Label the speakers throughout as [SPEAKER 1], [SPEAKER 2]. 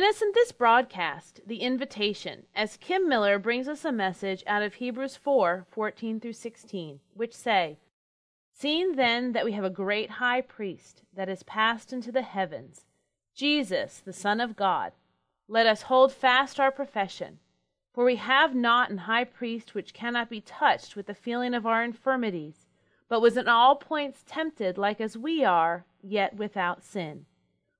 [SPEAKER 1] Join us in this broadcast, The Invitation, as Kim Miller brings us a message out of Hebrews 4 14 through 16, which say, Seeing then that we have a great high priest that is passed into the heavens, Jesus, the Son of God, let us hold fast our profession. For we have not an high priest which cannot be touched with the feeling of our infirmities, but was in all points tempted like as we are, yet without sin.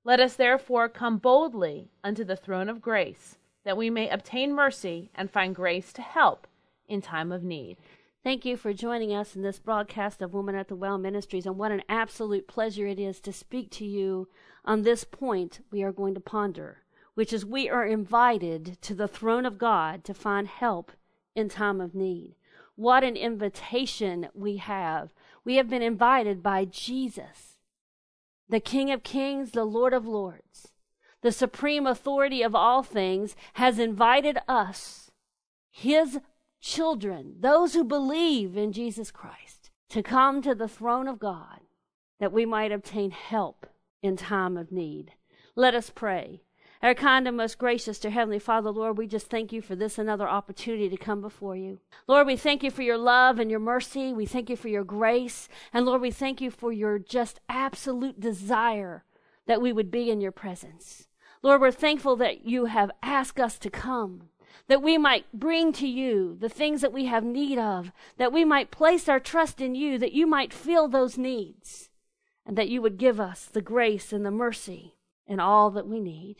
[SPEAKER 1] Let us therefore come boldly unto the throne of grace, that we may obtain mercy and find grace to help in time of need.
[SPEAKER 2] Thank you for joining us in this broadcast of Woman at the Well Ministries, and what an absolute pleasure it is to speak to you on this point we are going to ponder, which is we are invited to the throne of God to find help in time of need. What an invitation we have. We have been invited by Jesus the King of Kings, the Lord of Lords, the supreme authority of all things, has invited us, his children, those who believe in Jesus Christ, to come to the throne of God that we might obtain help in time of need. Let us pray. Our kind and most gracious to Heavenly Father, Lord, we just thank you for this another opportunity to come before you. Lord, we thank you for your love and your mercy. We thank you for your grace. And Lord, we thank you for your just absolute desire that we would be in your presence. Lord, we're thankful that you have asked us to come, that we might bring to you the things that we have need of, that we might place our trust in you, that you might fill those needs, and that you would give us the grace and the mercy and all that we need.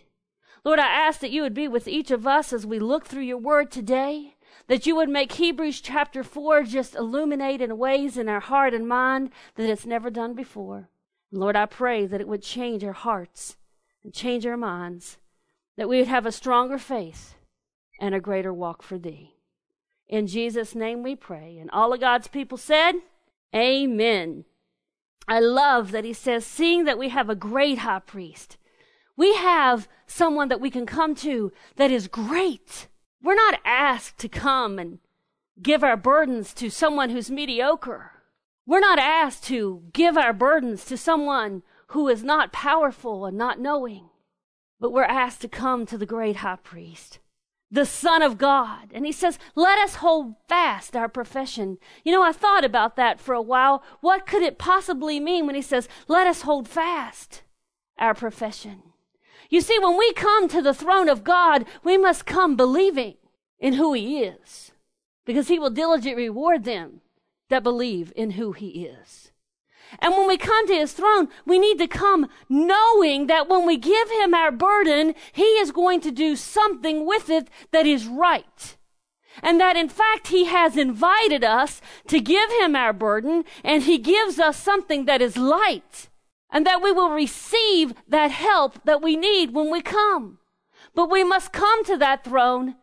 [SPEAKER 2] Lord, I ask that you would be with each of us as we look through your word today, that you would make Hebrews chapter 4 just illuminate in ways in our heart and mind that it's never done before. Lord, I pray that it would change our hearts and change our minds, that we would have a stronger faith and a greater walk for thee. In Jesus' name we pray. And all of God's people said, Amen. I love that he says, seeing that we have a great high priest we have someone that we can come to that is great. We're not asked to come and give our burdens to someone who's mediocre. We're not asked to give our burdens to someone who is not powerful and not knowing. But we're asked to come to the great high priest, the Son of God. And he says, let us hold fast our profession. You know, I thought about that for a while. What could it possibly mean when he says, let us hold fast our profession? You see, when we come to the throne of God, we must come believing in who He is, because He will diligently reward them that believe in who He is. And when we come to His throne, we need to come knowing that when we give Him our burden, He is going to do something with it that is right. And that in fact He has invited us to give Him our burden, and He gives us something that is light and that we will receive that help that we need when we come. But we must come to that throne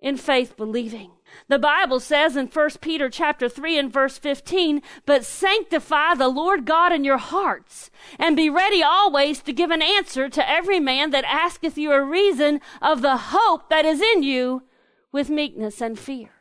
[SPEAKER 2] in faith believing. The Bible says in 1 Peter chapter 3 and verse 15, but sanctify the Lord God in your hearts and be ready always to give an answer to every man that asketh you a reason of the hope that is in you with meekness and fear.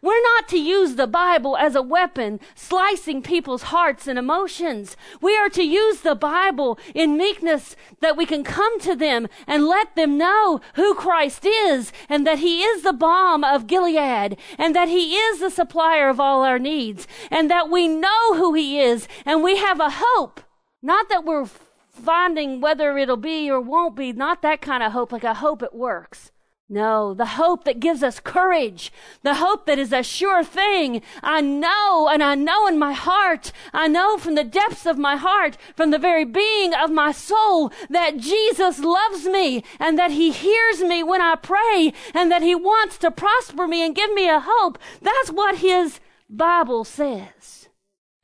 [SPEAKER 2] We're not to use the Bible as a weapon, slicing people's hearts and emotions. We are to use the Bible in meekness that we can come to them and let them know who Christ is and that He is the balm of Gilead and that He is the supplier of all our needs and that we know who He is and we have a hope. Not that we're finding whether it'll be or won't be, not that kind of hope, like a hope it works. No, the hope that gives us courage, the hope that is a sure thing. I know, and I know in my heart, I know from the depths of my heart, from the very being of my soul, that Jesus loves me and that He hears me when I pray and that He wants to prosper me and give me a hope. That's what His Bible says.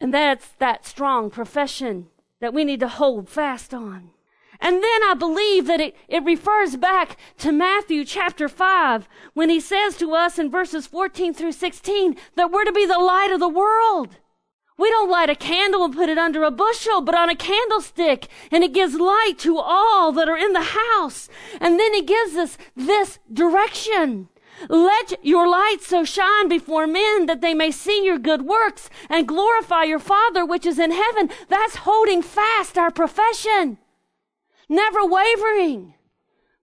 [SPEAKER 2] And that's that strong profession that we need to hold fast on. And then I believe that it, it refers back to Matthew chapter 5 when he says to us in verses 14 through 16 that we're to be the light of the world. We don't light a candle and put it under a bushel, but on a candlestick, and it gives light to all that are in the house. And then he gives us this direction. Let your light so shine before men that they may see your good works and glorify your Father which is in heaven. That's holding fast our profession never wavering,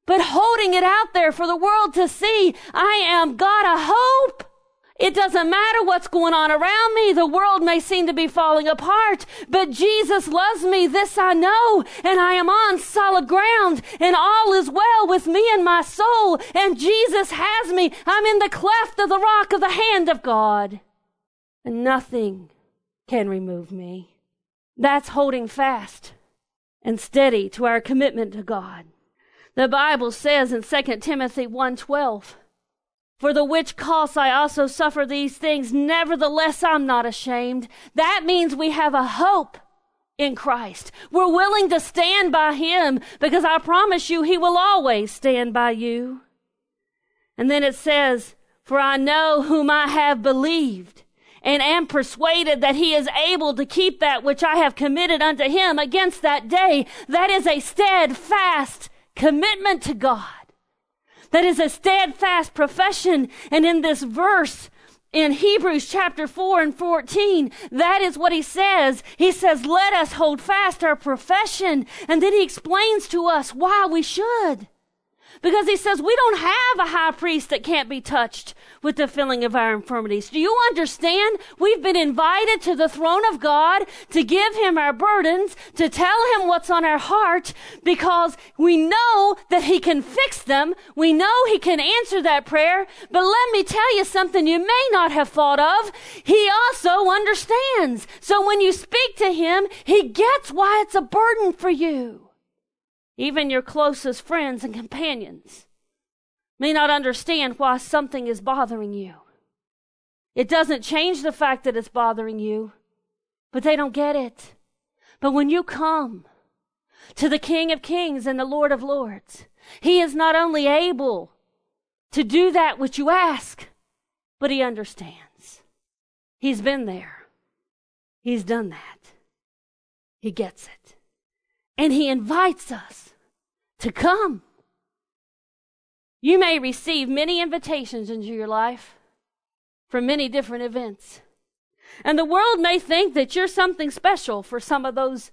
[SPEAKER 2] but holding it out there for the world to see. I am God a hope. It doesn't matter what's going on around me. The world may seem to be falling apart, but Jesus loves me. This I know, and I am on solid ground, and all is well with me and my soul, and Jesus has me. I'm in the cleft of the rock of the hand of God, and nothing can remove me. That's holding fast and steady to our commitment to God. The Bible says in 2 Timothy 1:12, "For the which cause I also suffer these things, nevertheless I'm not ashamed." That means we have a hope in Christ. We're willing to stand by him because I promise you he will always stand by you. And then it says, "For I know whom I have believed." And am persuaded that he is able to keep that which I have committed unto him against that day. That is a steadfast commitment to God. That is a steadfast profession. And in this verse, in Hebrews chapter 4 and 14, that is what he says. He says, let us hold fast our profession. And then he explains to us why we should. Because he says we don't have a high priest that can't be touched with the filling of our infirmities. Do you understand? We've been invited to the throne of God to give him our burdens, to tell him what's on our heart, because we know that he can fix them. We know he can answer that prayer. But let me tell you something you may not have thought of. He also understands. So when you speak to him, he gets why it's a burden for you. Even your closest friends and companions may not understand why something is bothering you. It doesn't change the fact that it's bothering you, but they don't get it. But when you come to the King of Kings and the Lord of Lords, He is not only able to do that which you ask, but He understands. He's been there. He's done that. He gets it. And He invites us to come. You may receive many invitations into your life from many different events. And the world may think that you're something special for some of those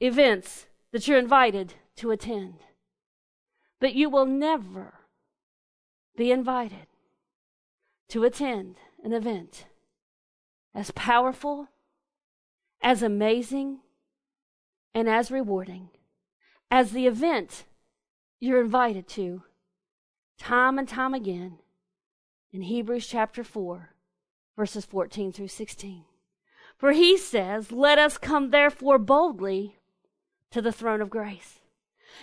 [SPEAKER 2] events that you're invited to attend. But you will never be invited to attend an event as powerful, as amazing, and as rewarding as the event you're invited to time and time again in Hebrews chapter 4, verses 14 through 16. For he says, Let us come therefore boldly to the throne of grace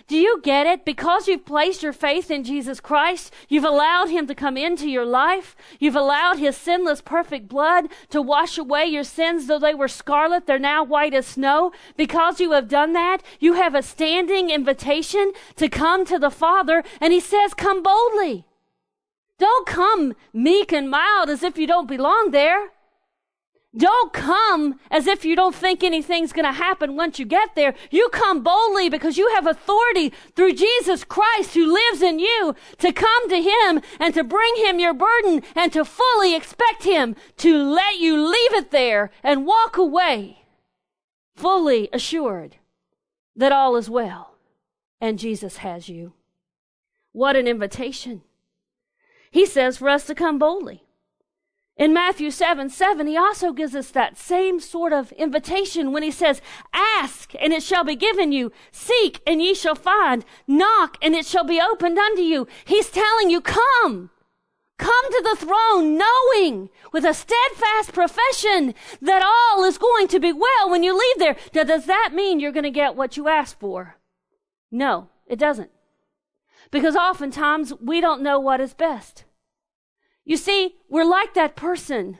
[SPEAKER 2] do you get it? Because you've placed your faith in Jesus Christ, you've allowed Him to come into your life. You've allowed His sinless, perfect blood to wash away your sins, though they were scarlet, they're now white as snow. Because you have done that, you have a standing invitation to come to the Father, and He says, Come boldly. Don't come meek and mild as if you don't belong there. Don't come as if you don't think anything's going to happen once you get there. You come boldly because you have authority through Jesus Christ who lives in you to come to Him and to bring Him your burden and to fully expect Him to let you leave it there and walk away fully assured that all is well and Jesus has you. What an invitation. He says for us to come boldly. In Matthew 7 7, he also gives us that same sort of invitation when he says, Ask, and it shall be given you. Seek, and ye shall find. Knock, and it shall be opened unto you. He's telling you, Come. Come to the throne knowing with a steadfast profession that all is going to be well when you leave there. Now, does that mean you're going to get what you asked for? No, it doesn't. Because oftentimes we don't know what is best. You see, we're like that person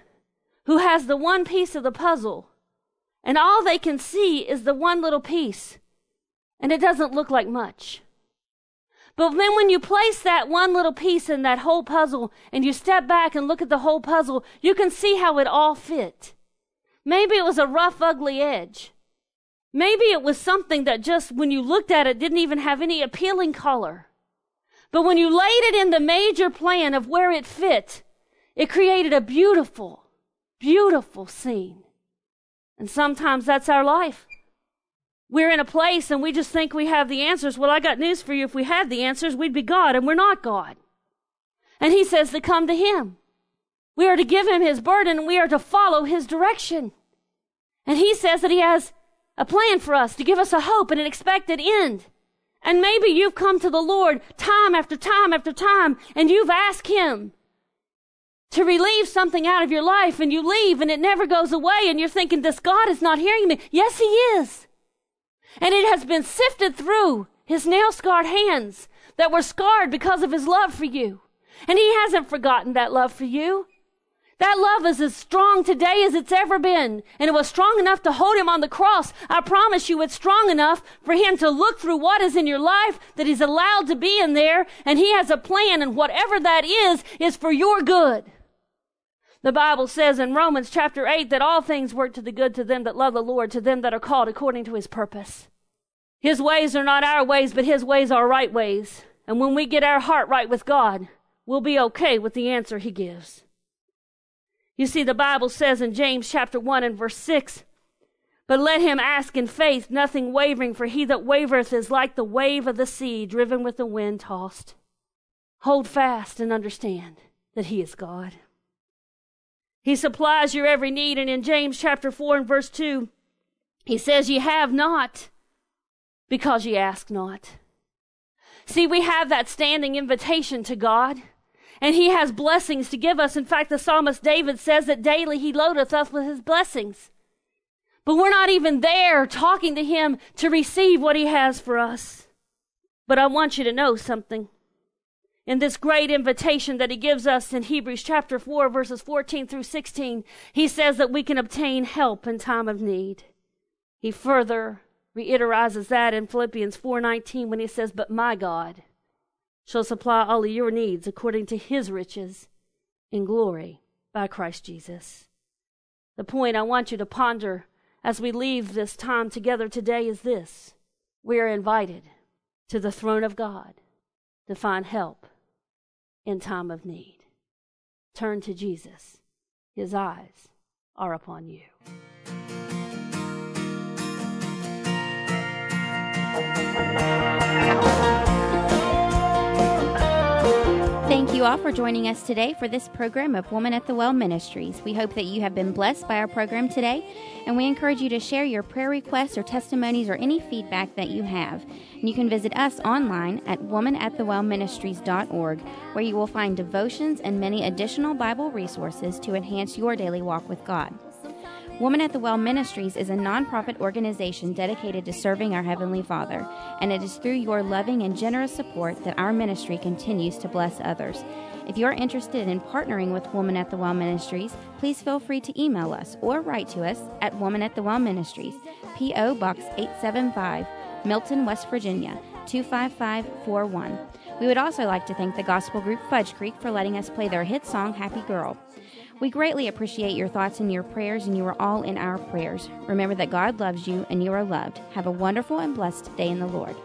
[SPEAKER 2] who has the one piece of the puzzle, and all they can see is the one little piece, and it doesn't look like much. But then when you place that one little piece in that whole puzzle and you step back and look at the whole puzzle, you can see how it all fit. Maybe it was a rough, ugly edge. Maybe it was something that just, when you looked at it, didn't even have any appealing color. But when you laid it in the major plan of where it fit, it created a beautiful, beautiful scene. And sometimes that's our life. We're in a place and we just think we have the answers. Well, I got news for you. If we had the answers, we'd be God, and we're not God. And He says to come to Him. We are to give Him His burden and we are to follow His direction. And He says that He has a plan for us to give us a hope and an expected end. And maybe you've come to the Lord time after time after time and you've asked Him to relieve something out of your life and you leave and it never goes away and you're thinking, this God is not hearing me. Yes, He is. And it has been sifted through His nail scarred hands that were scarred because of His love for you. And He hasn't forgotten that love for you. That love is as strong today as it's ever been. And it was strong enough to hold him on the cross. I promise you it's strong enough for him to look through what is in your life that he's allowed to be in there. And he has a plan and whatever that is, is for your good. The Bible says in Romans chapter 8 that all things work to the good to them that love the Lord, to them that are called according to his purpose. His ways are not our ways, but his ways are right ways. And when we get our heart right with God, we'll be okay with the answer he gives. You see, the Bible says in James chapter 1 and verse 6, But let him ask in faith, nothing wavering, for he that wavereth is like the wave of the sea, driven with the wind tossed. Hold fast and understand that he is God. He supplies your every need, and in James chapter 4 and verse 2, he says, Ye have not because ye ask not. See, we have that standing invitation to God and he has blessings to give us. In fact, the psalmist David says that daily he loadeth us with his blessings. But we're not even there talking to him to receive what he has for us. But I want you to know something. In this great invitation that he gives us in Hebrews chapter 4, verses 14 through 16, he says that we can obtain help in time of need. He further reiterizes that in Philippians 4:19 when he says, "But my God shall supply all your needs according to his riches in glory by Christ Jesus. The point I want you to ponder as we leave this time together today is this we are invited to the throne of God to find help in time of need. Turn to Jesus, his eyes are upon you.
[SPEAKER 3] Thank you all for joining us today for this program of Woman at the Well Ministries. We hope that you have been blessed by our program today, and we encourage you to share your prayer requests or testimonies or any feedback that you have. And you can visit us online at womanatthewellministries.org, where you will find devotions and many additional Bible resources to enhance your daily walk with God. Woman at the Well Ministries is a nonprofit organization dedicated to serving our Heavenly Father, and it is through your loving and generous support that our ministry continues to bless others. If you're interested in partnering with Woman at the Well Ministries, please feel free to email us or write to us at Woman at the Well Ministries, P.O. Box 875, Milton, West Virginia 25541. We would also like to thank the gospel group Fudge Creek for letting us play their hit song Happy Girl. We greatly appreciate your thoughts and your prayers, and you are all in our prayers. Remember that God loves you and you are loved. Have a wonderful and blessed day in the Lord.